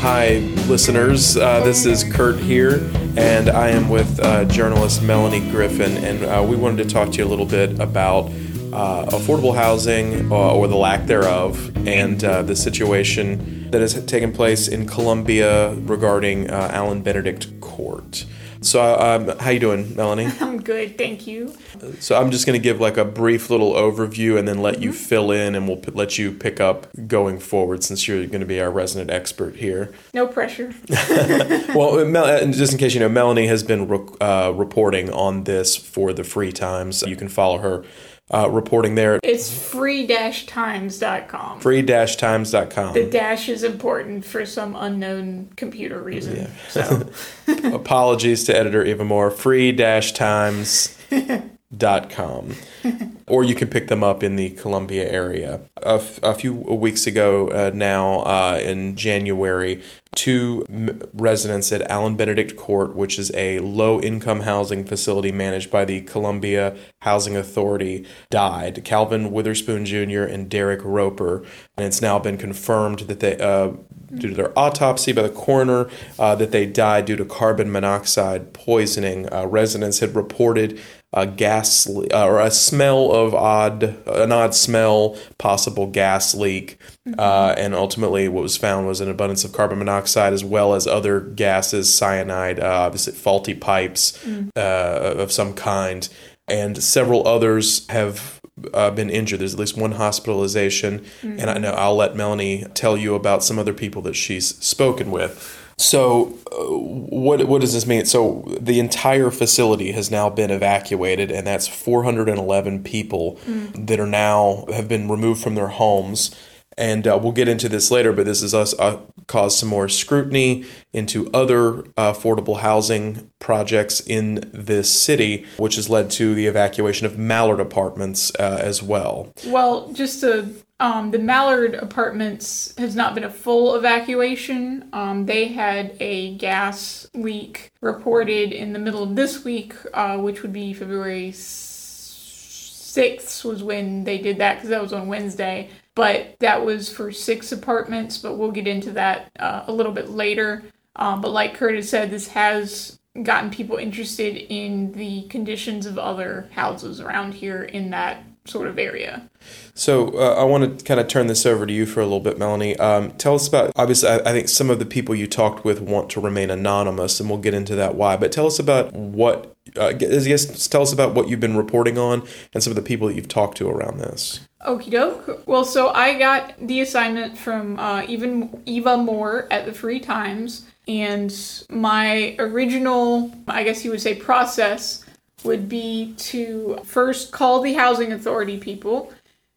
Hi, listeners. Uh, this is Kurt here, and I am with uh, journalist Melanie Griffin, and uh, we wanted to talk to you a little bit about uh, affordable housing uh, or the lack thereof, and uh, the situation that has taken place in Columbia regarding Allen Benedict Court. So, um, how you doing, Melanie? I'm good, thank you. So, I'm just going to give like a brief little overview and then let you mm-hmm. fill in, and we'll p- let you pick up going forward since you're going to be our resident expert here. No pressure. well, Mel- just in case you know, Melanie has been re- uh, reporting on this for the Free Times. You can follow her uh, reporting there. It's free-times.com. Free-times.com. The dash is important for some unknown computer reason. Yeah. So. Apologies to editor even more. Eva Moore. Free-times.com. or you can pick them up in the Columbia area. A, f- a few weeks ago uh, now, uh, in January, two m- residents at Allen Benedict Court, which is a low income housing facility managed by the Columbia Housing Authority, died. Calvin Witherspoon Jr. and Derek Roper. And it's now been confirmed that they, uh, due to their autopsy by the coroner, uh, that they died due to carbon monoxide poisoning. Uh, residents had reported a gas uh, or a smell of odd, an odd smell, possible gas leak, mm-hmm. uh, and ultimately what was found was an abundance of carbon monoxide as well as other gases, cyanide, uh, obviously faulty pipes mm-hmm. of some kind, and several others have uh, been injured. There's at least one hospitalization, mm-hmm. and I know I'll let Melanie tell you about some other people that she's spoken with. So, uh, what what does this mean? So, the entire facility has now been evacuated, and that's 411 people mm. that are now have been removed from their homes. And uh, we'll get into this later, but this has us uh, caused some more scrutiny into other uh, affordable housing projects in this city, which has led to the evacuation of Mallard apartments uh, as well. Well, just to um, the Mallard apartments has not been a full evacuation. Um, they had a gas leak reported in the middle of this week, uh, which would be February 6th, was when they did that because that was on Wednesday. But that was for six apartments, but we'll get into that uh, a little bit later. Um, but like Curtis said, this has gotten people interested in the conditions of other houses around here in that sort of area. So uh, I want to kind of turn this over to you for a little bit, Melanie. Um, tell us about. Obviously, I, I, think some of the people you talked with want to remain anonymous, and we'll get into that why. But tell us about what. Uh, guess tell us about what you've been reporting on and some of the people that you've talked to around this. Okie doke. Well, so I got the assignment from uh, even Eva Moore at the Free Times, and my original, I guess you would say, process would be to first call the housing authority people,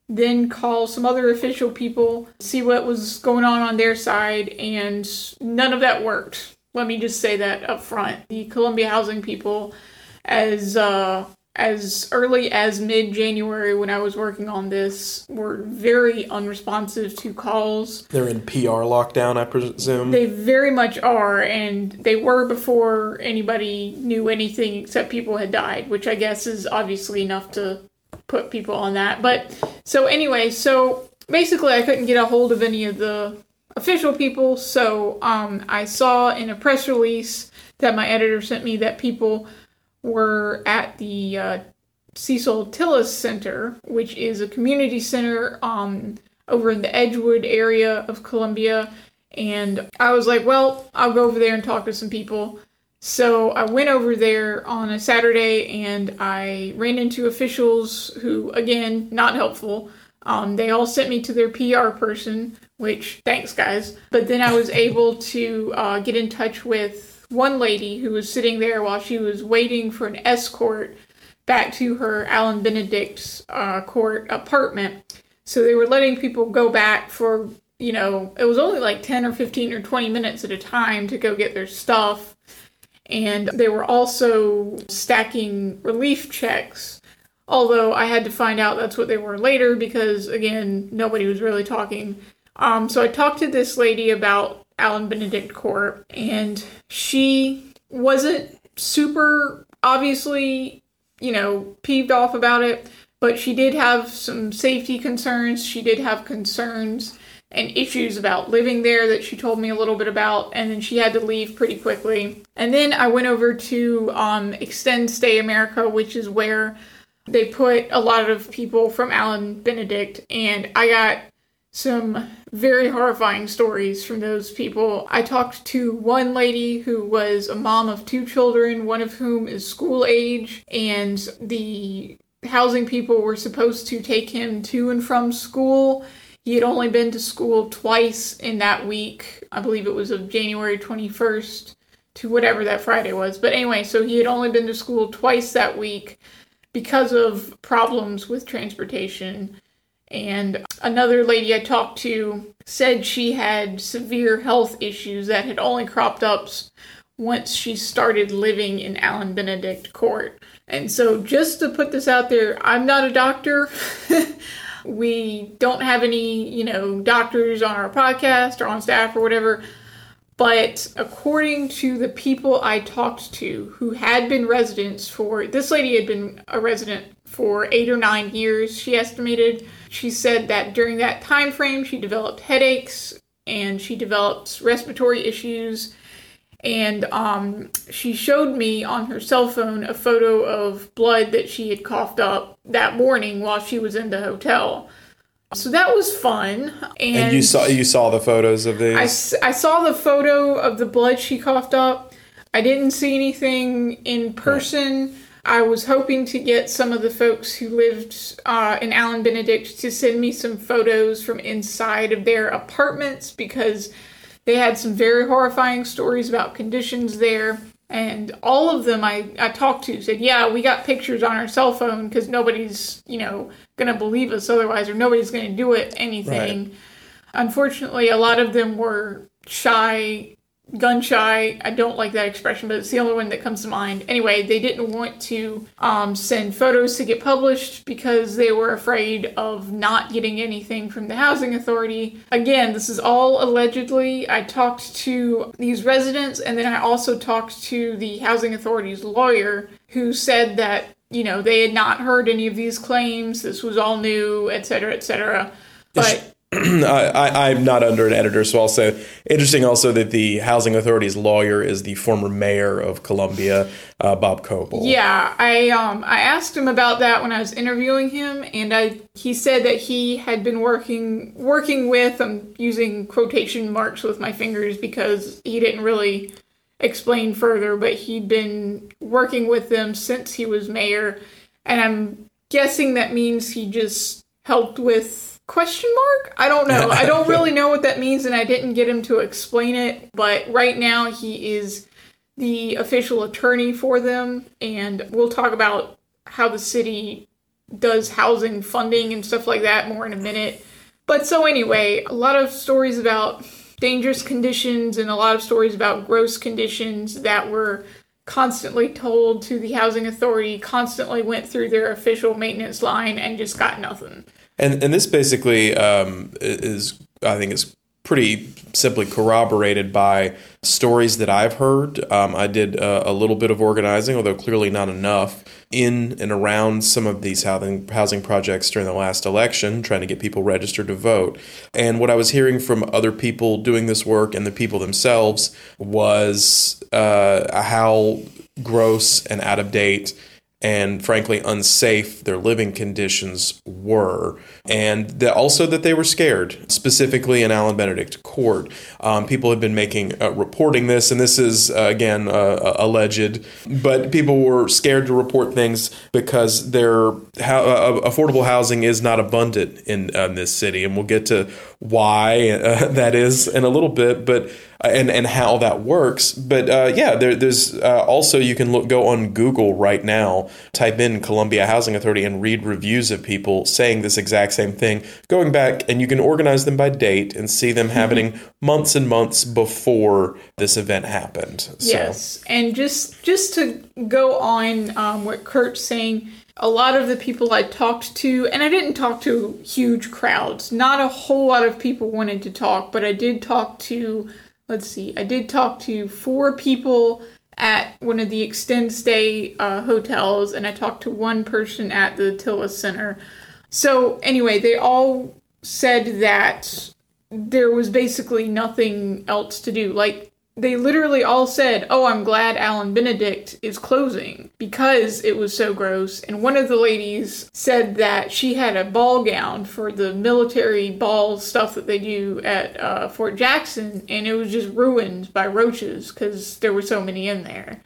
then call some other official people, see what was going on on their side, and none of that worked. Let me just say that up front. The Columbia housing people, as uh, as early as mid January when I was working on this were very unresponsive to calls. They're in PR lockdown, I presume. They very much are, and they were before anybody knew anything except people had died, which I guess is obviously enough to put people on that. But so anyway, so basically I couldn't get a hold of any of the official people, so um, I saw in a press release that my editor sent me that people were at the uh, Cecil Tillis Center, which is a community center um, over in the Edgewood area of Columbia. And I was like, well, I'll go over there and talk to some people. So I went over there on a Saturday and I ran into officials who, again, not helpful. Um, they all sent me to their PR person, which thanks, guys. But then I was able to uh, get in touch with one lady who was sitting there while she was waiting for an escort back to her Allen Benedict's uh, court apartment. So they were letting people go back for, you know, it was only like 10 or 15 or 20 minutes at a time to go get their stuff. And they were also stacking relief checks. Although I had to find out that's what they were later because, again, nobody was really talking. Um, so I talked to this lady about Allen Benedict Court, and she wasn't super obviously, you know, peeved off about it, but she did have some safety concerns. She did have concerns and issues about living there that she told me a little bit about, and then she had to leave pretty quickly. And then I went over to um, Extend Stay America, which is where they put a lot of people from Allen Benedict, and I got some very horrifying stories from those people. I talked to one lady who was a mom of two children, one of whom is school age, and the housing people were supposed to take him to and from school. He had only been to school twice in that week. I believe it was of January 21st to whatever that Friday was. But anyway, so he had only been to school twice that week because of problems with transportation. And another lady I talked to said she had severe health issues that had only cropped up once she started living in Allen Benedict Court. And so, just to put this out there, I'm not a doctor. we don't have any, you know, doctors on our podcast or on staff or whatever. But according to the people I talked to who had been residents for this lady had been a resident for 8 or 9 years, she estimated. She said that during that time frame she developed headaches and she developed respiratory issues and um, she showed me on her cell phone a photo of blood that she had coughed up that morning while she was in the hotel. So that was fun. And, And you saw you saw the photos of I, these. s- I saw the photo of the blood she coughed up. I didn't see anything in person. I was hoping to get some of the folks who lived uh, in Allen Benedict to send me some photos from inside of their apartments because they had some very horrifying stories about conditions there. And all of them I, I talked to said, Yeah, we got pictures on our cell phone because nobody's, you know, going to believe us otherwise, or nobody's going to do it, anything. Unfortunately, a lot of them were shy, gun shy. I don't like that expression, but it's the only one that comes to mind. Anyway, they didn't want to um, send photos to get published because they were afraid of not getting anything from the housing authority. Again, this is all allegedly. I talked to these residents, and then I also talked to the housing authority's lawyer who said that you know they had not heard any of these claims this was all new et cetera et cetera but I, I'm not under an editor, so I'll say interesting also that the housing authority's lawyer is the former mayor of Columbia, uh, Bob Coble. Yeah, I um I asked him about that when I was interviewing him, and I he said that he had been working working with I'm using quotation marks with my fingers because he didn't really explain further, but he'd been working with them since he was mayor, and I'm guessing that means he just helped with question mark i don't know i don't really know what that means and i didn't get him to explain it but right now he is the official attorney for them, and we'll talk about how the city does housing funding and stuff like that more in a minute. But so, anyway, a lot of stories about dangerous conditions and a lot of stories about gross conditions that were constantly told to the housing authority, constantly went through their official maintenance line and just got nothing. And and this basically um, is I think is pretty simply corroborated by stories that I've heard. Um, I did a little bit of organizing, although clearly not enough, in and around some of these housing housing projects during the last election, trying to get people registered to vote. And what I was hearing from other people doing this work and the people themselves was uh, how gross and out of date and frankly unsafe their living conditions were, and also that they were scared, specifically in Allen Benedict Court. Um, people have been making uh, reporting this, and this is uh, again uh, alleged, but people were scared to report things because their how, uh, affordable housing is not abundant in uh, this city, and we'll get to why uh, that is in a little bit, but uh, and and how that works. But uh, yeah, there, there's uh, also you can look go on Google right now, type in Columbia Housing Authority, and read reviews of people saying this exact same thing, going back, and you can organize them by date and see them happening months and months before this event happened. So, Yes, and just just to go on um, what Kurt's saying, a lot of the people I talked to, and I didn't talk to huge crowds. Not a whole lot of people wanted to talk, but I did talk to. Let's see, I did talk to four people at one of the extend stay uh, hotels, and I talked to one person at the Tillis Center. So anyway, they all said that there was basically nothing else to do. Like they literally all said, "Oh, I'm glad Allen Benedict is closing because it was so gross." And one of the ladies said that she had a ball gown for the military ball stuff that they do at uh, Fort Jackson, and it was just ruined by roaches because there were so many in there.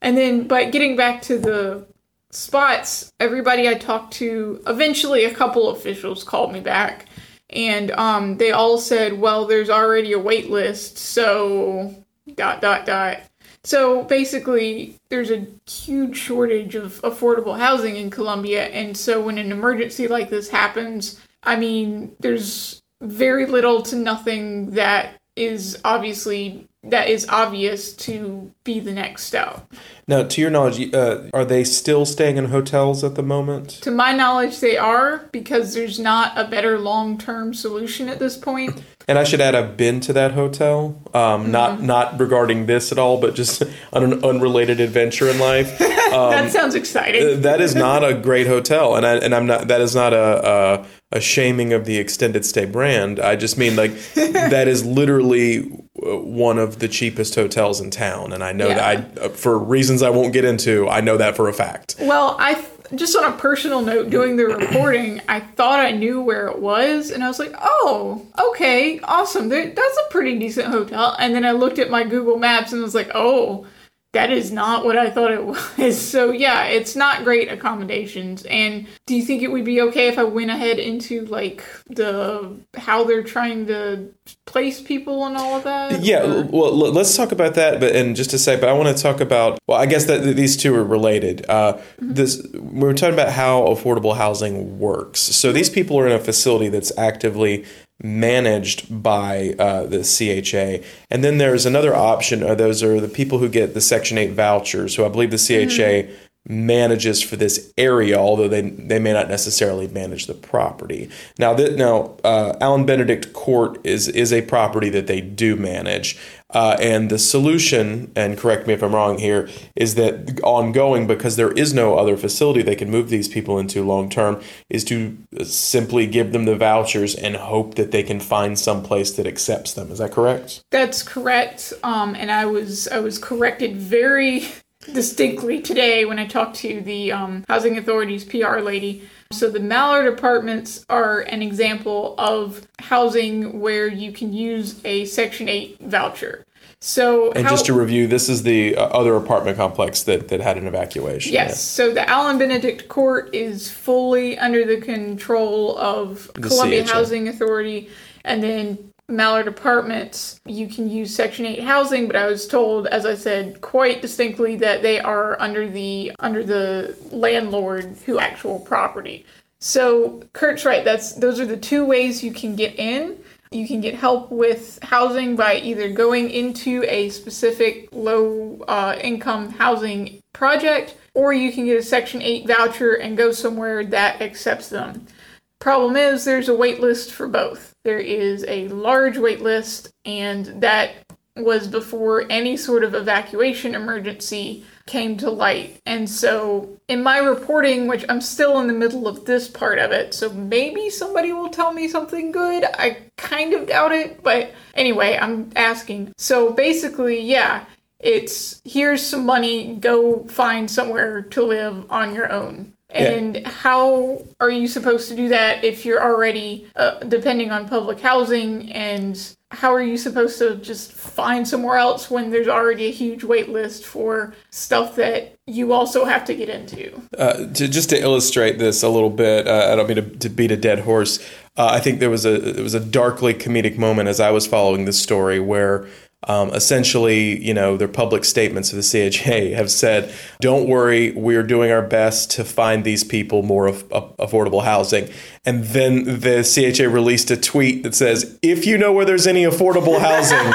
And then, but getting back to the spots, everybody I talked to, eventually a couple officials called me back. And um, they all said, well, there's already a wait list, so dot dot dot. So basically, there's a huge shortage of affordable housing in Columbia, and so when an emergency like this happens, I mean, there's very little to nothing that is obviously that is obvious to be the next step. Now, to your knowledge, uh, are they still staying in hotels at the moment? To my knowledge, they are because there's not a better long term solution at this point. And I should add, I've been to that hotel. Um, Not Mm-hmm. not regarding this at all, but just on an unrelated adventure in life. that sounds exciting. that is not a great hotel, and I and I'm not. That is not a a, a shaming of the extended stay brand. I just mean like that is literally uh, one of the cheapest hotels in town, and I know Yeah. that I uh, for reasons I won't get into. I know that for a fact. Well, I just on a personal note, doing the reporting, I thought I knew where it was, and I was like, "Oh, okay, awesome. That's a pretty decent hotel." And then I looked at my Google Maps and was like, "Oh, that is not what I thought it was." So yeah, it's not great accommodations. And do you think it would be okay if I went ahead into like the how they're trying to place people and all of that? Yeah, Or- well, l- let's talk about that, but in just a sec. But I want to talk about. Well, I guess that these two are related. Uh, this we're talking about how affordable housing works. So these people are in a facility that's actively managed by uh, the CHA, and then there's another option. Uh, those are the people who get the Section Eight vouchers. Who I believe the CHA manages for this area, although they they may not necessarily manage the property. Now that now uh, Allen Benedict Court is is a property that they do manage, uh, and the solution, and correct me if I'm wrong here, is that ongoing because there is no other facility they can move these people into long term, is to simply give them the vouchers and hope that they can find some place that accepts them. Is that correct? That's correct. Um, and I was I was corrected very distinctly today when I talked to the um, housing authority's PR lady. So the Mallard apartments are an example of housing where you can use a Section Eight voucher. So And how- just to review, this is the uh, other apartment complex that, that had an evacuation. Yes. So the Allen Benedict Court is fully under the control of The Columbia CHA. Housing Authority, and then Mallard Apartments. You can use Section Eight housing, but I was told, as I said, quite distinctly that they are under the under the landlord who actual property. So Kurt's right. That's those are the two ways you can get in. You can get help with housing by either going into a specific low uh, income housing project, or you can get a Section 8 voucher and go somewhere that accepts them. Problem is, there's a wait list for both. There is a large wait list, and that was before any sort of evacuation emergency came to light. And so, in my reporting, which I'm still in the middle of this part of it, so maybe somebody will tell me something good. I kind of doubt it, but anyway, I'm asking. So, basically, yeah, it's here's some money, go find somewhere to live on your own. And how are you supposed to do that if you're already uh, depending on public housing? And how are you supposed to just find somewhere else when there's already a huge wait list for stuff that you also have to get into? Uh, to, just to illustrate this a little bit, uh, I don't mean to, to beat a dead horse. Uh, I think there was a there was a darkly comedic moment as I was following this story where. Um, essentially, you know, their public statements of the CHA have said, "Don't worry, we're doing our best to find these people more af- af- affordable housing." And then the CHA released a tweet that says, "If you know where there's any affordable housing."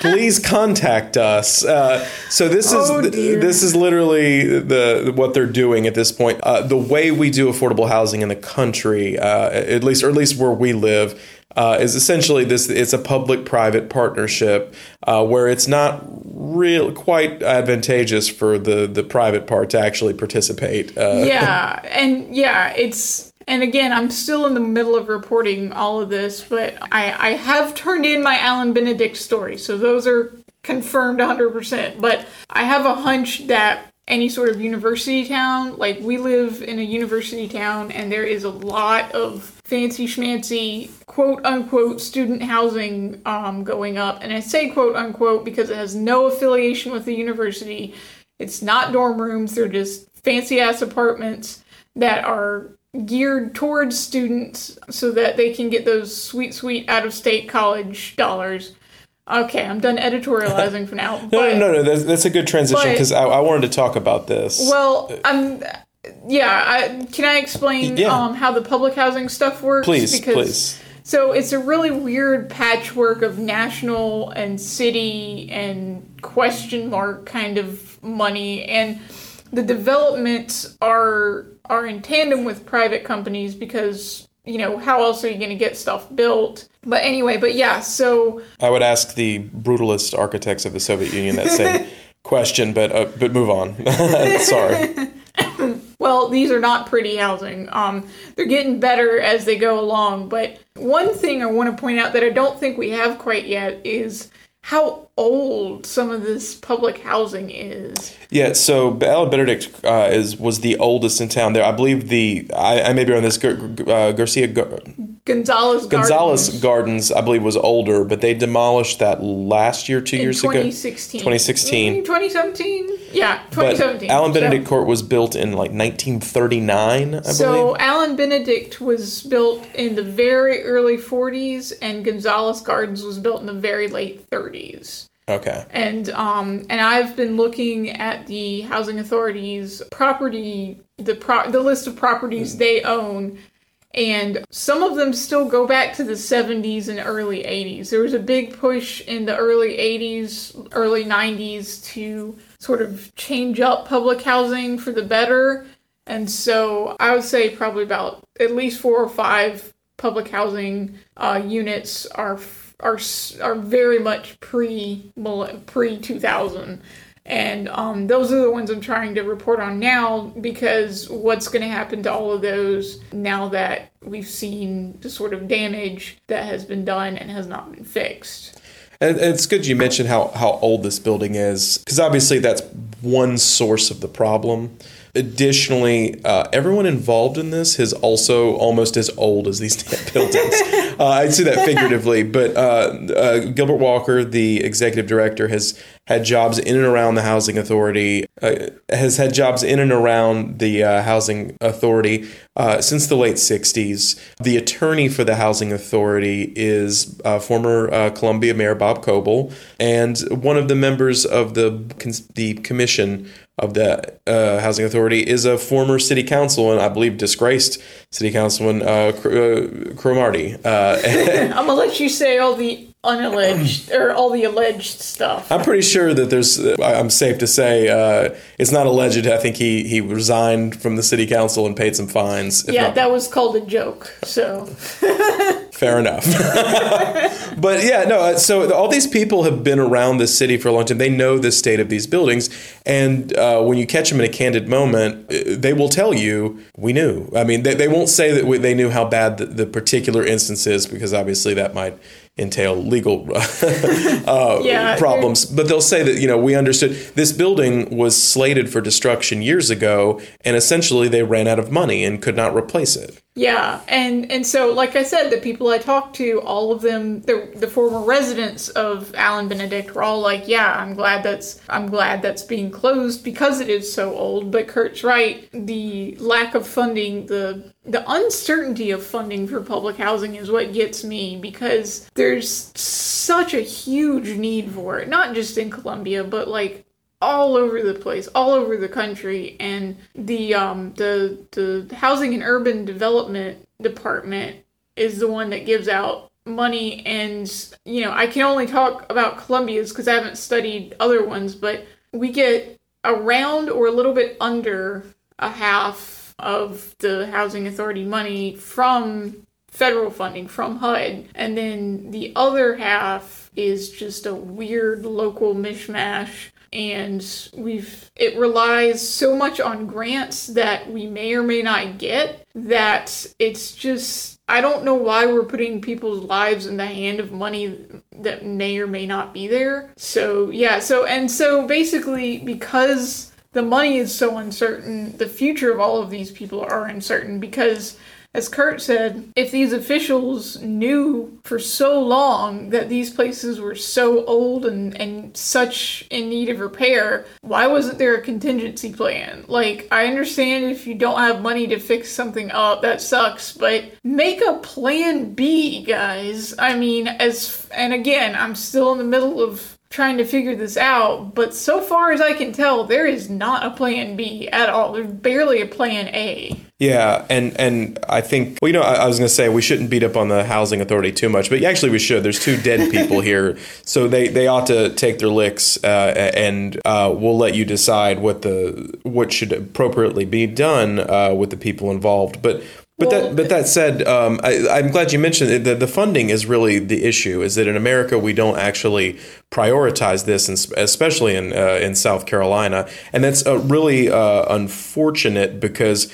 please contact us. Uh, so this is Oh, dear. this is literally the what they're doing at this point. Uh, the way we do affordable housing in the country, uh, at least or at least where we live. Uh, is essentially this it's a public private partnership uh, where it's not real quite advantageous for the the private part to actually participate uh, yeah, and yeah, it's and again, I'm still in the middle of reporting all of this, but I, I have turned in my Allen Benedict story, so those are confirmed 100%. But I have a hunch that any sort of university town, like we live in a university town, and there is a lot of fancy schmancy quote unquote student housing um, going up. And I say quote unquote because it has no affiliation with the university. It's not dorm rooms, they're just fancy ass apartments that are geared towards students so that they can get those sweet, sweet out of state college dollars. Okay, I'm done editorializing for now. No, no, no, no. That's, that's a good transition because I, I wanted to talk about this. Well, I'm. Yeah, I, can I explain Yeah. um, how the public housing stuff works? please, please. So it's a really weird patchwork of national and city and question mark kind of money, and the developments are are in tandem with private companies because you know how else are you going to get stuff built? But anyway, but yeah, so I would ask the brutalist architects of the Soviet Union that same question, but uh, but move on. Sorry. Well, these are not pretty housing. Um, they're getting better as they go along. But one thing I want to point out that I don't think we have quite yet is how old some of this public housing is. Yeah, so Allen Benedict uh, is was the oldest in town there. I believe the I, I may be on this Gar, uh, Garcia Gar, Gonzalez Gonzalez Gardens Gardens. I believe was older, but they demolished that last year, two in years ago. 2016. 2016. Mm, 2017? Yeah, But 2017. Allen So- Benedict Court was built in like 1939, I So believe. Allen Benedict was built in the very early 40s, and Gonzalez Gardens was built in the very late 30s. Okay. and um and I've been looking at the housing authorities property the pro- the list of properties they own and some of them still go back to the 70s and early 80s there was a big push in the early 80s early 90s to sort of change up public housing for the better and so I would say probably about at least four or five public housing uh, units are are are very much pre pre 2000 and um, those are the ones I'm trying to report on now because what's going to happen to all of those now that we've seen the sort of damage that has been done and has not been fixed. And and it's good you mentioned how, how old this building is, because obviously that's one source of the problem. Additionally, uh, everyone involved in this is also almost as old as these buildings. uh, I say that figuratively, but uh, uh, Gilbert Walker, the executive director, has had jobs in and around the housing authority, uh, has had jobs in and around the uh, housing authority uh, since the late 60s. The attorney for the housing authority is uh, former uh, Columbia Mayor Bob Coble, and one of the members of the, the commission of the uh, housing authority is a former city council and I believe disgraced city councilman uh, uh, Uh, I'm gonna let you say all the unalleged or all the alleged stuff. I'm pretty sure that there's. I'm safe to say uh, it's not alleged. I think he he resigned from the city council and paid some fines. Yeah, not- that was called a joke. So fair enough. but yeah, no. uh, So all these people have been around this city for a long time. They know the state of these buildings, and uh, when you catch them in a candid moment, uh, they will tell you, "We knew." I mean, they, they won't say that we, they knew how bad the, the particular instance is because obviously that might entail legal uh, Yeah, problems. But they'll say that you know we understood this building was slated for destruction years ago, and essentially they ran out of money and could not replace it. Yeah, and and so like I said, the people I talked to, all of them, the the former residents of Allen Benedict were all like, "Yeah, I'm glad that's I'm glad that's being closed because it is so old." But Kurt's right, the lack of funding, the the uncertainty of funding for public housing is what gets me because there's such a huge need for it, not just in Columbia, but like all over the place, all over the country, and the um the the housing and urban development department is the one that gives out money and you know I can only talk about Columbia's because I haven't studied other ones, but we get around or a little bit under a half of the housing authority money from federal funding from HUD, and then the other half is just a weird local mishmash. And we've it relies so much on grants that we may or may not get that it's just I don't know why we're putting people's lives in the hand of money that may or may not be there. So, yeah, so and so basically because the money is so uncertain, the future of all of these people are uncertain because as Kurt said, if these officials knew for so long that these places were so old and, and such in need of repair, why wasn't there a contingency plan? Like, I understand if you don't have money to fix something up, that sucks, but make a plan B, guys. I mean, as, and again, I'm still in the middle of trying to figure this out, but so far as I can tell, there is not a plan B at all. There's barely a plan A. Yeah, and and I think well, you know, I, I was going to say we shouldn't beat up on the housing authority too much, but actually we should. There's two dead people here, so they they ought to take their licks, uh, and uh, we'll let you decide what the what should appropriately be done uh, with the people involved. But but well, that but that said, um, I, I'm glad you mentioned it. The, the funding is really the issue. Is that in America we don't actually prioritize this, and especially in uh, in South Carolina, and that's uh, really uh, unfortunate because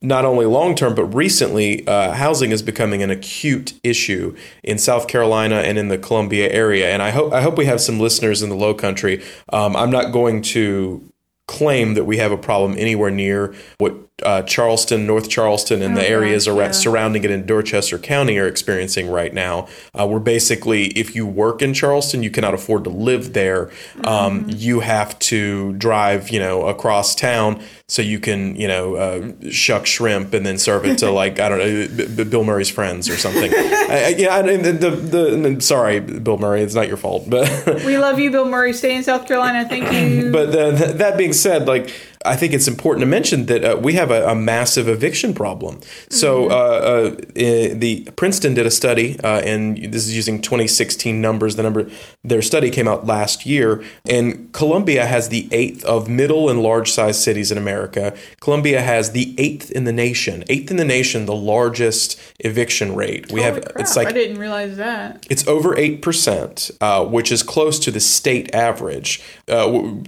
not only long term, but recently, uh, housing is becoming an acute issue in South Carolina and in the Columbia area. And I hope I hope we have some listeners in the Low Country. Um, I'm not going to claim that we have a problem anywhere near what uh, Charleston, North Charleston, and oh, the areas around, surrounding it in Dorchester County are experiencing right now. Uh, where basically, if you work in Charleston, you cannot afford to live there. Um, mm-hmm. You have to drive, you know, across town so you can, you know, uh, shuck shrimp and then serve it to like I don't know, B- B- Bill Murray's friends or something. I, yeah, the, the, the, sorry, Bill Murray, it's not your fault, but we love you, Bill Murray. Stay in South Carolina. Thank you. but the, that being said, like I think it's important to mention that uh, we have a, a, massive eviction problem. So, mm-hmm. uh, uh, the Princeton did a study, uh, and this is using 2016 numbers. The number their study came out last year, and Columbia has the eighth of middle and large size cities in America. Columbia has the eighth in the nation, eighth in the nation, the largest eviction rate. We Holy have crap, it's like I didn't realize that it's over eight percent, uh, which is close to the state average. Uh,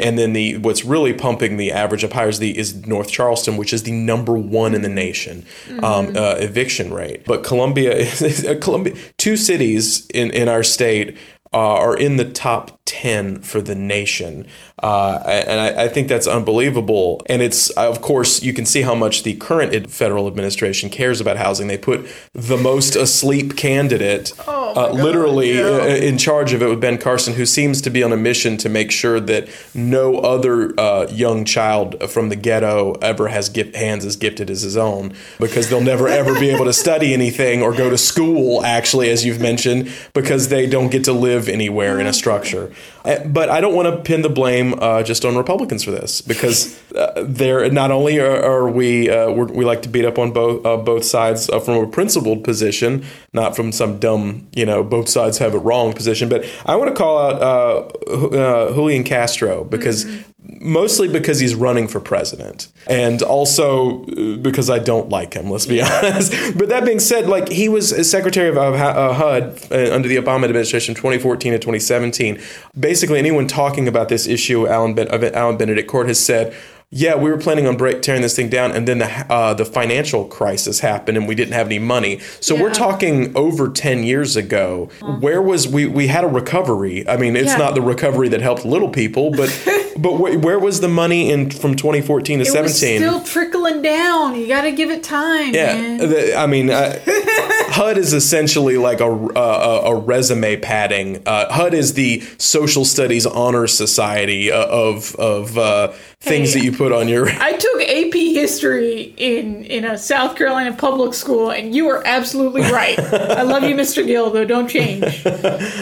and then the what's really pumping the average of higher is the is North Charleston, which is the number one in the nation mm-hmm. um, uh, eviction rate. But Columbia Columbia two cities in in our state uh, are in the top 10 for the nation. Uh, and I, I, think that's unbelievable. And it's, of course, you can see how much the current federal administration cares about housing. They put the most asleep candidate, oh uh, literally, yeah. Uh, in charge of it with Ben Carson, who seems to be on a mission to make sure that no other uh, young child from the ghetto ever has gift, hands as gifted as his own, because they'll never ever be able to study anything or go to school, actually, as you've mentioned, because they don't get to live anywhere in a structure. But I don't want to pin the blame uh, just on Republicans for this because uh, they're not only are, are we uh, we like to beat up on both uh, both sides uh, from a principled position, not from some dumb you know both sides have it wrong position. But I want to call out Julian Castro because mm-hmm mostly because he's running for president and also uh, because I don't like him, let's be honest. But that being said, like he was secretary of uh, HUD uh, under the Obama administration 2014 to 2017. Basically, anyone talking about this issue, Allen, ben- Allen Benedict Court has said, yeah, we were planning on break, tearing this thing down, and then the uh, the financial crisis happened, and we didn't have any money. So yeah. we're talking over ten years ago. Where was we? We had a recovery. I mean, it's yeah. not the recovery that helped little people, but but wh- where was the money in from 2014 to 17? still trickling down. You got to give it time. Yeah, the, I mean, uh, HUD is essentially like a a, a resume padding. Uh, HUD is the social studies honor society uh, of of uh, things hey, that you put on your. I took AP history in in a South Carolina public school, and you are absolutely right. I love you, Mr. Gill, though. Don't change.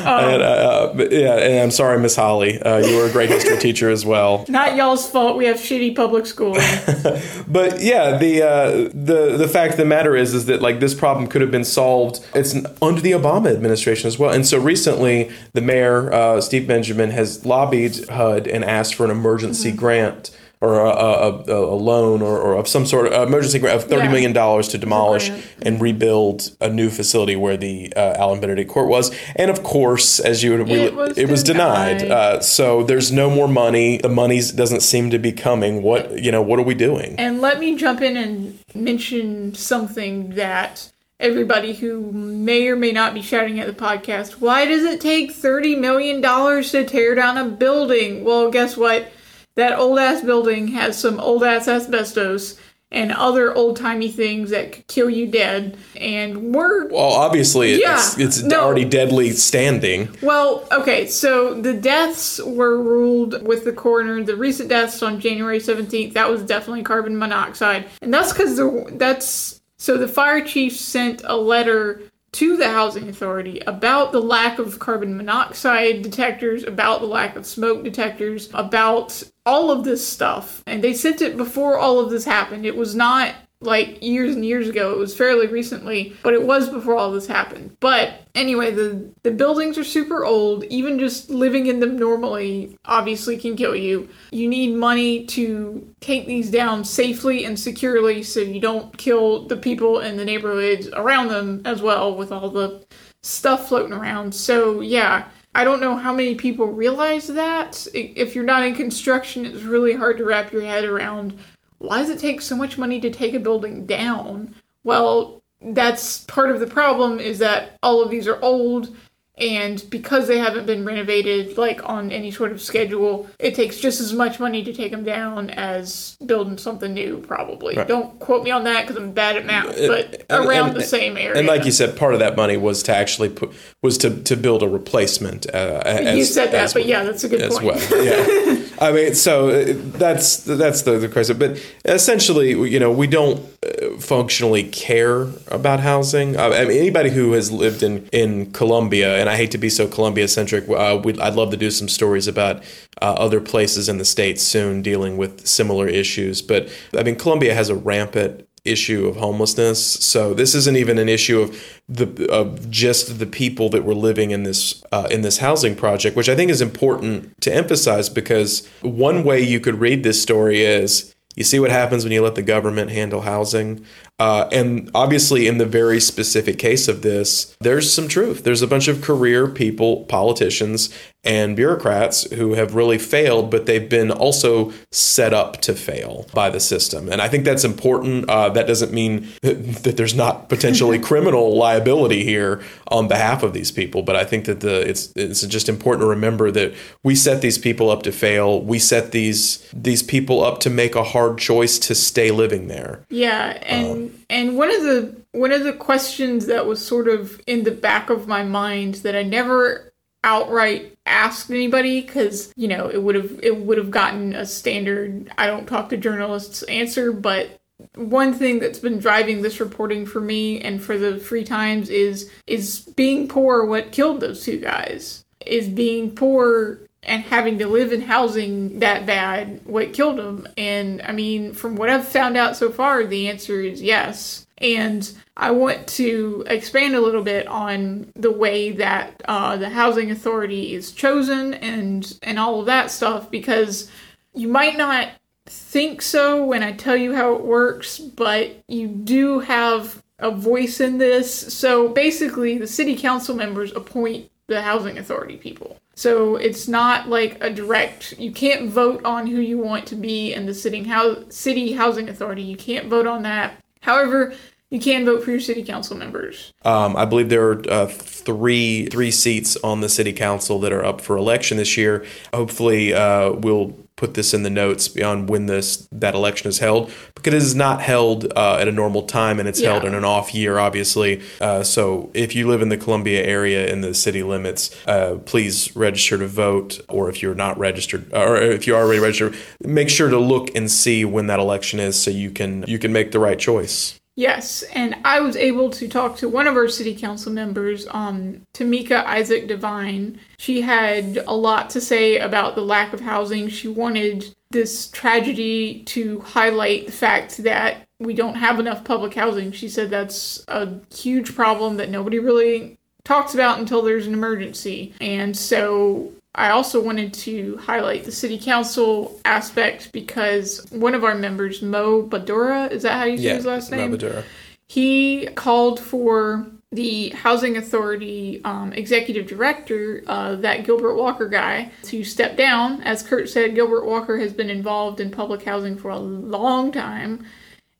Um, and, uh, yeah, and I'm sorry, Miss Holly. Uh, you were a great history teacher as well. Not y'all's fault. We have shitty public schools. but yeah, the uh, the the fact of the matter is, is that like this problem could have been solved. It's under the Obama administration as well. And so recently, the mayor uh, Steve Benjamin has lobbied HUD and asked for an emergency mm-hmm. grant or a, a, a loan or, or of some sort of emergency grant of thirty Yeah. million dollars to demolish and rebuild a new facility where the uh, Allen Benedict Court was. And of course, as you would, It was it was denied. denied. Uh, so there's no more money. The money doesn't seem to be coming. What you know? What are we doing? And let me jump in and mention something that everybody who may or may not be shouting at the podcast, why does it take $30 million to tear down a building? Well, guess what? That old ass building has some old ass asbestos and other old timey things that could kill you dead. And we're Well, obviously, Yeah, it's it's no. already deadly standing. Well, okay, so the deaths were ruled with the coroner. The recent deaths on January 17th, that was definitely carbon monoxide. And that's because that's so the fire chief sent a letter to the housing authority about the lack of carbon monoxide detectors, about the lack of smoke detectors, about all of this stuff. And they sent it before all of this happened. It was not like years and years ago. It was fairly recently, but it was before all this happened. But anyway, the the buildings are super old. Even just living in them normally obviously can kill you. You need money to take these down safely and securely so you don't kill the people in the neighborhoods around them as well with all the stuff floating around. So, yeah, I don't know how many people realize that. If you're not in construction, it's really hard to wrap your head around why does it take so much money to take a building down? Well, that's part of the problem is that all of these are old and because they haven't been renovated like on any sort of schedule, it takes just as much money to take them down as building something new probably. Don't quote me on that cuz I'm bad at math, but and- around and- the same area. And like you said, part of that money was to actually put was to, to build a replacement. Uh, as, you said that, but yeah, that's a good as point. well. Yeah, I mean, so uh, that's that's the the crisis. But essentially, you know, we don't uh, functionally care about housing. Uh, I mean, anybody who has lived in in Columbia, and I hate to be so Columbia centric. uh, I'd love to do some stories about uh, other places in the states soon dealing with similar issues. But I mean, Columbia has a rampant issue of homelessness. So this isn't even an issue of the of just the people that were living in this uh, in this housing project, which I think is important to emphasize because one way you could read this story is you see what happens when you let the government handle housing. Uh, and obviously, in the very specific case of this, there's some truth. There's a bunch of career people, politicians, and bureaucrats who have really failed, but they've been also set up to fail by the system. And I think that's important. Uh, that doesn't mean that, that there's not potentially criminal liability here on behalf of these people, but I think that the it's it's just important to remember that we set these people up to fail. We set these these people up to make a hard choice to stay living there. Yeah, and and one of the one of the questions that was sort of in the back of my mind that I never outright asked anybody because you know it would have it would have gotten a standard I don't talk to journalists answer, but one thing that's been driving this reporting for me and for the free times is is being poor what killed those two guys is being poor and having to live in housing that bad what killed them and i mean from what i've found out so far the answer is yes and i want to expand a little bit on the way that uh, the housing authority is chosen and and all of that stuff because you might not think so when I tell you how it works, but you do have a voice in this. So basically, the city council members appoint the housing authority people. So it's not like a direct, you can't vote on who you want to be in the city, hou- city housing authority. You can't vote on that. However, you can vote for your city council members. Um, I believe there are uh, three three seats on the city council that are up for election this year. Hopefully, uh, we'll put this in the notes beyond when this that election is held it is not held uh, at a normal time and it's held in an off year, obviously. Uh, so if you live in the Columbia area in the city limits, uh, please register to vote. Or if you're not registered, or if you're already registered, make sure to look and see when that election is so you can you can make the right choice. Yes, and I was able to talk to one of our city council members, um, Tamika Isaac Devine. She had a lot to say about the lack of housing. She wanted this tragedy to highlight the fact that we don't have enough public housing. She said that's a huge problem that nobody really talks about until there's an emergency. And so I also wanted to highlight the city council aspect because one of our members, Moe Baddourah, is that how you say his last name? Madura. He called for the Housing Authority um, executive director, uh, that Gilbert Walker guy, to step down. As Kurt said, Gilbert Walker has been involved in public housing for a long time.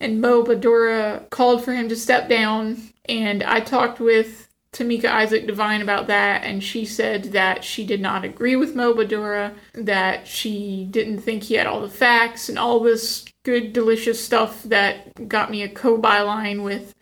And Moe Baddourah called for him to step down. And I talked with Tamika Isaac Devine about that, and she said that she did not agree with Moe Baddourah, that she didn't think he had all the facts and all this good, delicious stuff that got me a co byline with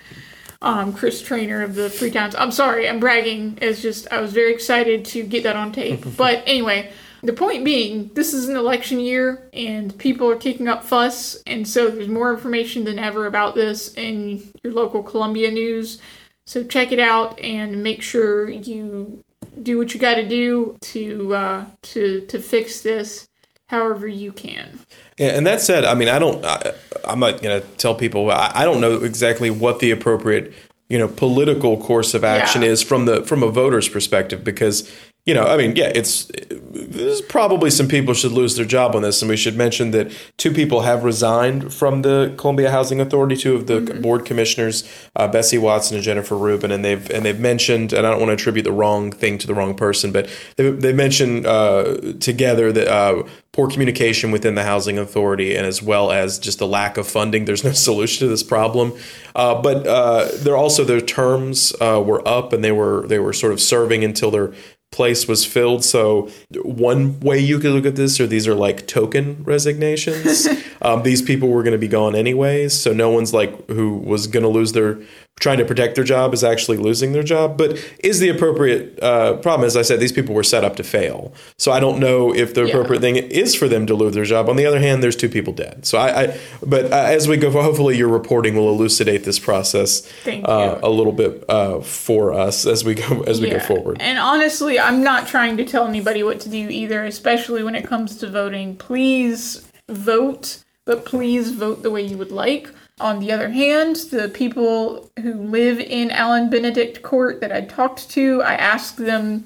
um, Chris Trainer of the Free Times. I'm sorry, I'm bragging. It's just, I was very excited to get that on tape. but anyway, the point being, this is an election year and people are kicking up fuss, and so there's more information than ever about this in your local Columbia news. So check it out and make sure you do what you got to do to uh, to to fix this, however you can. Yeah, and that said, I mean, I don't. I, I'm not going to tell people. I, I don't know exactly what the appropriate, you know, political course of action Yeah. is from the from a voter's perspective, because you know, I mean, yeah, it's there's probably some people should lose their job on this, and we should mention that two people have resigned from the Columbia Housing Authority, two of the board commissioners, uh, Bessie Watson and Jennifer Rubin, and they've and they've mentioned, and I don't want to attribute the wrong thing to the wrong person, but they they mentioned uh, together that. Uh, poor communication within the housing authority and as well as just the lack of funding there's no solution to this problem uh, but uh, they're also their terms uh, were up and they were they were sort of serving until their place was filled. So one way you could look at this or these are like token resignations. Um, these people were going to be gone anyways so no one's like who was going to lose their trying to protect their job is actually losing their job. But is the appropriate uh, problem as i said these people were set up to fail. So i don't know if the Yeah. appropriate thing is for them to lose their job. On the other hand there's two people dead. So i, I but uh, as we go hopefully your reporting will elucidate this process uh, a little bit uh, for us as we go as we go forward. And honestly, I'm not trying to tell anybody what to do either, especially when it comes to voting. Please vote, but please vote the way you would like. On the other hand, the people who live in Allen Benedict Court that I talked to, I asked them,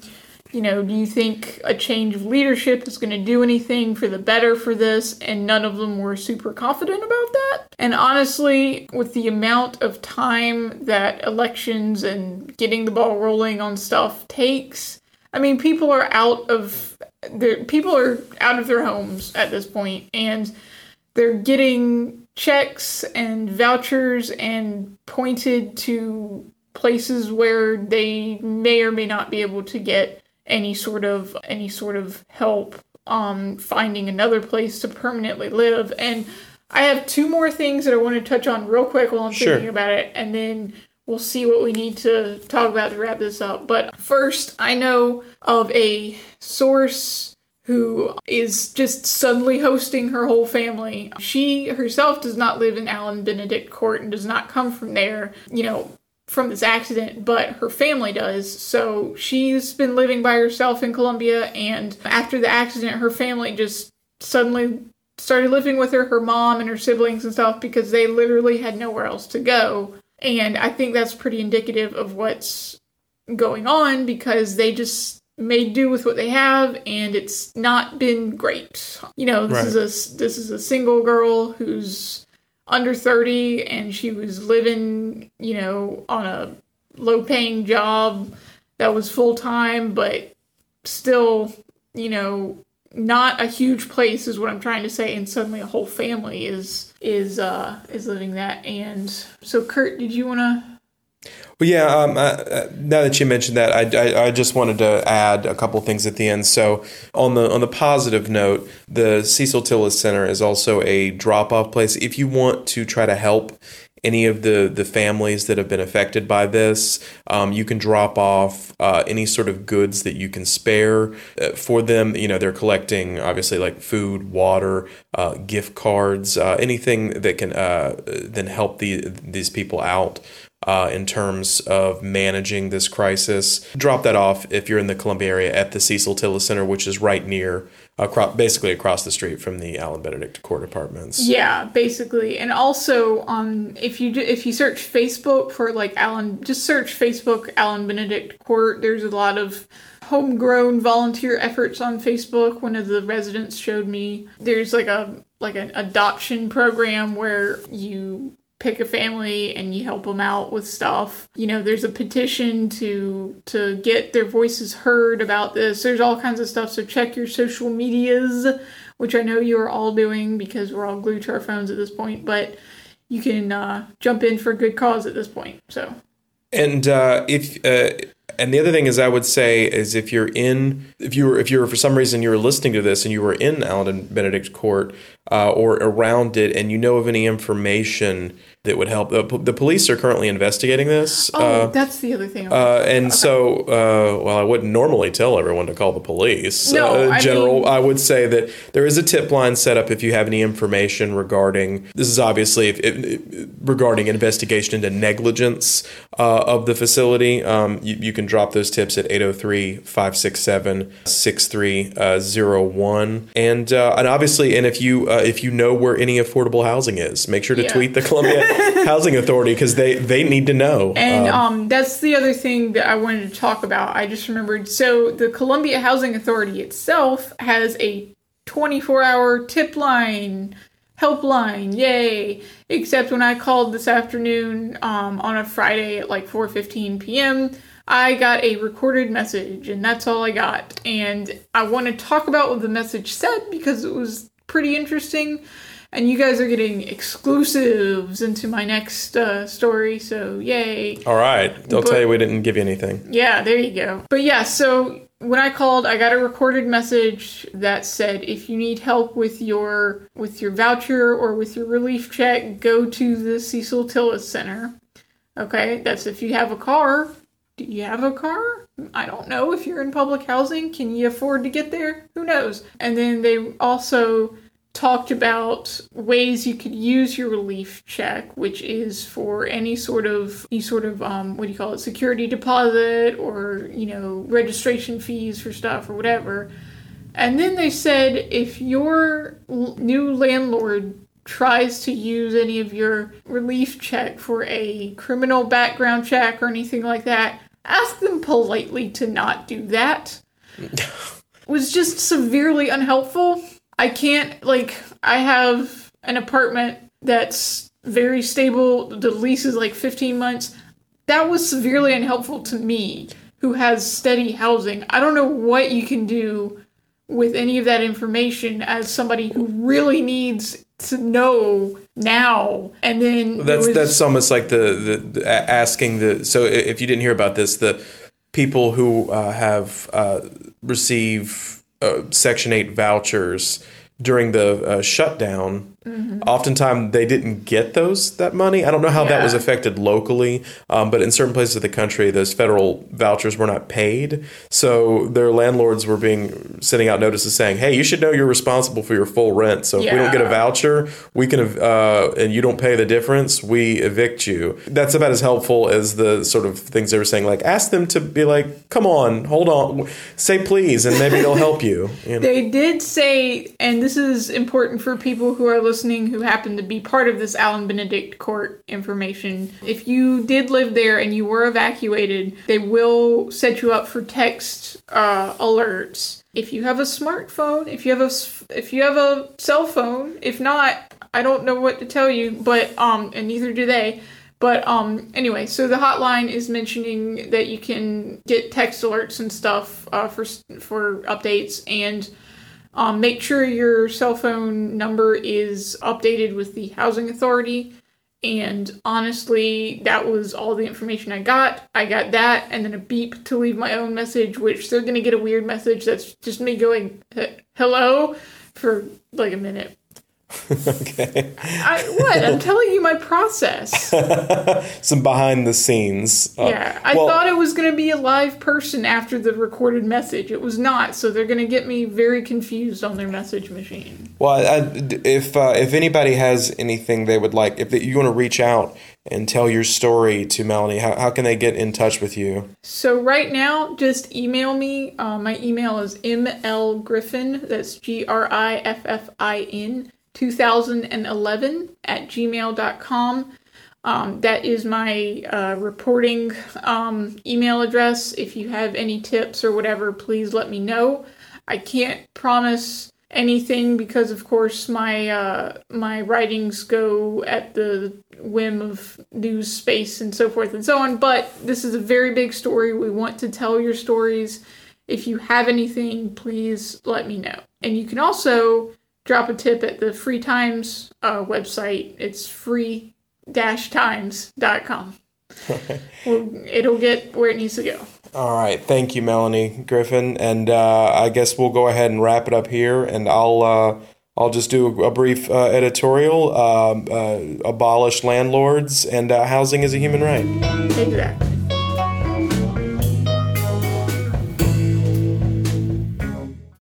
you know, do you think a change of leadership is going to do anything for the better for this? And none of them were super confident about that. And honestly, with the amount of time that elections and getting the ball rolling on stuff takes, I mean, people are out of their people are out of their homes at this point, and they're getting checks and vouchers and pointed to places where they may or may not be able to get any sort of any sort of help um finding another place to permanently live and i have two more things that i want to touch on real quick while i'm Sure. thinking about it and then we'll see what we need to talk about to wrap this up but first i know of a source who is just suddenly hosting her whole family. She herself does not live in Allen Benedict Court and does not come from there, you know, from this accident, but her family does. So she's been living by herself in Columbia, and after the accident, her family just suddenly started living with her, her mom and her siblings and stuff, because they literally had nowhere else to go. And I think that's pretty indicative of what's going on because they just made do with what they have and it's not been great. You know, this is a this is a single girl who's under 30 and she was living, you know, on a low paying job that was full time but still, you know, not a huge place is what I'm trying to say and suddenly a whole family is is uh is living that and so Kurt, did you want to Well, yeah. Um, uh, uh, now that you mentioned that, I, I, I just wanted to add a couple things at the end. So, on the on the positive note, the Cecil Tillis Center is also a drop off place. If you want to try to help any of the the families that have been affected by this, um, you can drop off uh, any sort of goods that you can spare uh, for them. You know, they're collecting obviously like food, water, gift cards, anything that can then help the these people out uh, in terms of managing this crisis. Drop that off if you're in the Columbia area at the Cecil Tillis Center, which is right near, across, basically across the street from the Allen Benedict Court Apartments. Yeah, basically, and also um, if you do, if you search Facebook for like Allen, just search Facebook Allen Benedict Court. There's a lot of homegrown volunteer efforts on Facebook. One of the residents showed me. There's like a like an adoption program where you pick a family and you help them out with stuff. You know, there's a petition to to get their voices heard about this. There's all kinds of stuff. So check your social medias, which I know you are all doing because we're all glued to our phones at this point. But you can uh, jump in for a good cause at this point. So. And uh, if uh, and the other thing is, I would say is if you're in, if you were, if you were for some reason you were listening to this and you were in Allen Benedict Court uh, or around it, and you know of any information that would help. The, the police are currently investigating this. Oh, uh, that's the other thing. Uh, and okay. so, uh, well, I wouldn't normally tell everyone to call the police. No, uh, general, I, mean, I, would say that there is a tip line set up if you have any information regarding. This is obviously if, if, regarding investigation into negligence uh, of the facility. Um, you, you, can drop those tips at 803-567-6301. And and obviously, and if you if you know where any affordable housing is, make sure to yeah. tweet the Columbia. housing authority because they they need to know. And um, um, that's the other thing that I wanted to talk about. I just remembered. So the Columbia Housing Authority itself has a 24 hour tip line helpline yay except when i called this afternoon um, on a friday at like 4.15 p.m i got a recorded message and that's all i got and i want to talk about what the message said because it was pretty interesting and you guys are getting exclusives into my next uh, story, so yay. All right. They'll but, tell you we didn't give you anything. Yeah, there you go. But yeah, so when I called, I got a recorded message that said if you need help with your with your voucher or with your relief check, go to the Cecil Tillis Center. Okay, that's if you have a car. Do you have a car? I don't know. If you're in public housing, can you afford to get there? Who knows? And then they also talked about ways you could use your relief check, which is for any sort of any sort of um, what do you call it, security deposit or you know registration fees for stuff or whatever. And then they said if your l- new landlord tries to use any of your relief check for a criminal background check or anything like that, ask them politely to not do that. was just severely unhelpful I can't like I have an apartment that's very stable. The lease is like 15 months. That was severely unhelpful to me who has steady housing. I don't know what you can do with any of that information as somebody who really needs to know now and then that's was, that's almost like the, the, the, asking the so if you didn't hear about this the people who uh, have uh, receive uh, Section 8 vouchers during the uh, shutdown Mm-hmm. Oftentimes they didn't get those that money. I don't know how yeah. that was affected locally, um, but in certain places of the country, those federal vouchers were not paid. So their landlords were being sending out notices saying, "Hey, you should know you're responsible for your full rent. So if yeah. we don't get a voucher, we can uh, and you don't pay the difference, we evict you." That's about as helpful as the sort of things they were saying. Like ask them to be like, "Come on, hold on, say please," and maybe they'll help you. you know? They did say, and this is important for people who are listening who happen to be part of this Allen Benedict court information. If you did live there and you were evacuated, they will set you up for text uh, alerts. If you have a smartphone, if you have a if you have a cell phone, if not, I don't know what to tell you, but um, and neither do they. But um, anyway, so the hotline is mentioning that you can get text alerts and stuff uh, for for updates and um, make sure your cell phone number is updated with the housing authority. And honestly, that was all the information I got. I got that and then a beep to leave my own message, which they're going to get a weird message that's just me going, hello, for like a minute. okay. I, what? I'm telling you my process. Some behind the scenes. Uh, yeah, I well, thought it was going to be a live person after the recorded message. It was not, so they're going to get me very confused on their message machine. Well, I, if uh, if anybody has anything they would like, if you want to reach out and tell your story to Melanie, how, how can they get in touch with you? So right now, just email me. Uh, my email is mlgriffin, that's G R I F F I N, 2011 at gmail.com. Um, that is my uh, reporting um, email address. If you have any tips or whatever, please let me know. I can't promise anything because, of course, my uh, my writings go at the whim of news space and so forth and so on. But this is a very big story. We want to tell your stories. If you have anything, please let me know. And you can also drop a tip at the Free Times uh, website. It's free times.com. well, it'll get where it needs to go. All right. Thank you, Melanie Griffin. And uh, I guess we'll go ahead and wrap it up here. And I'll. Uh, I'll just do a brief uh, editorial. Um, uh, abolish landlords and uh, housing is a human right. Exactly.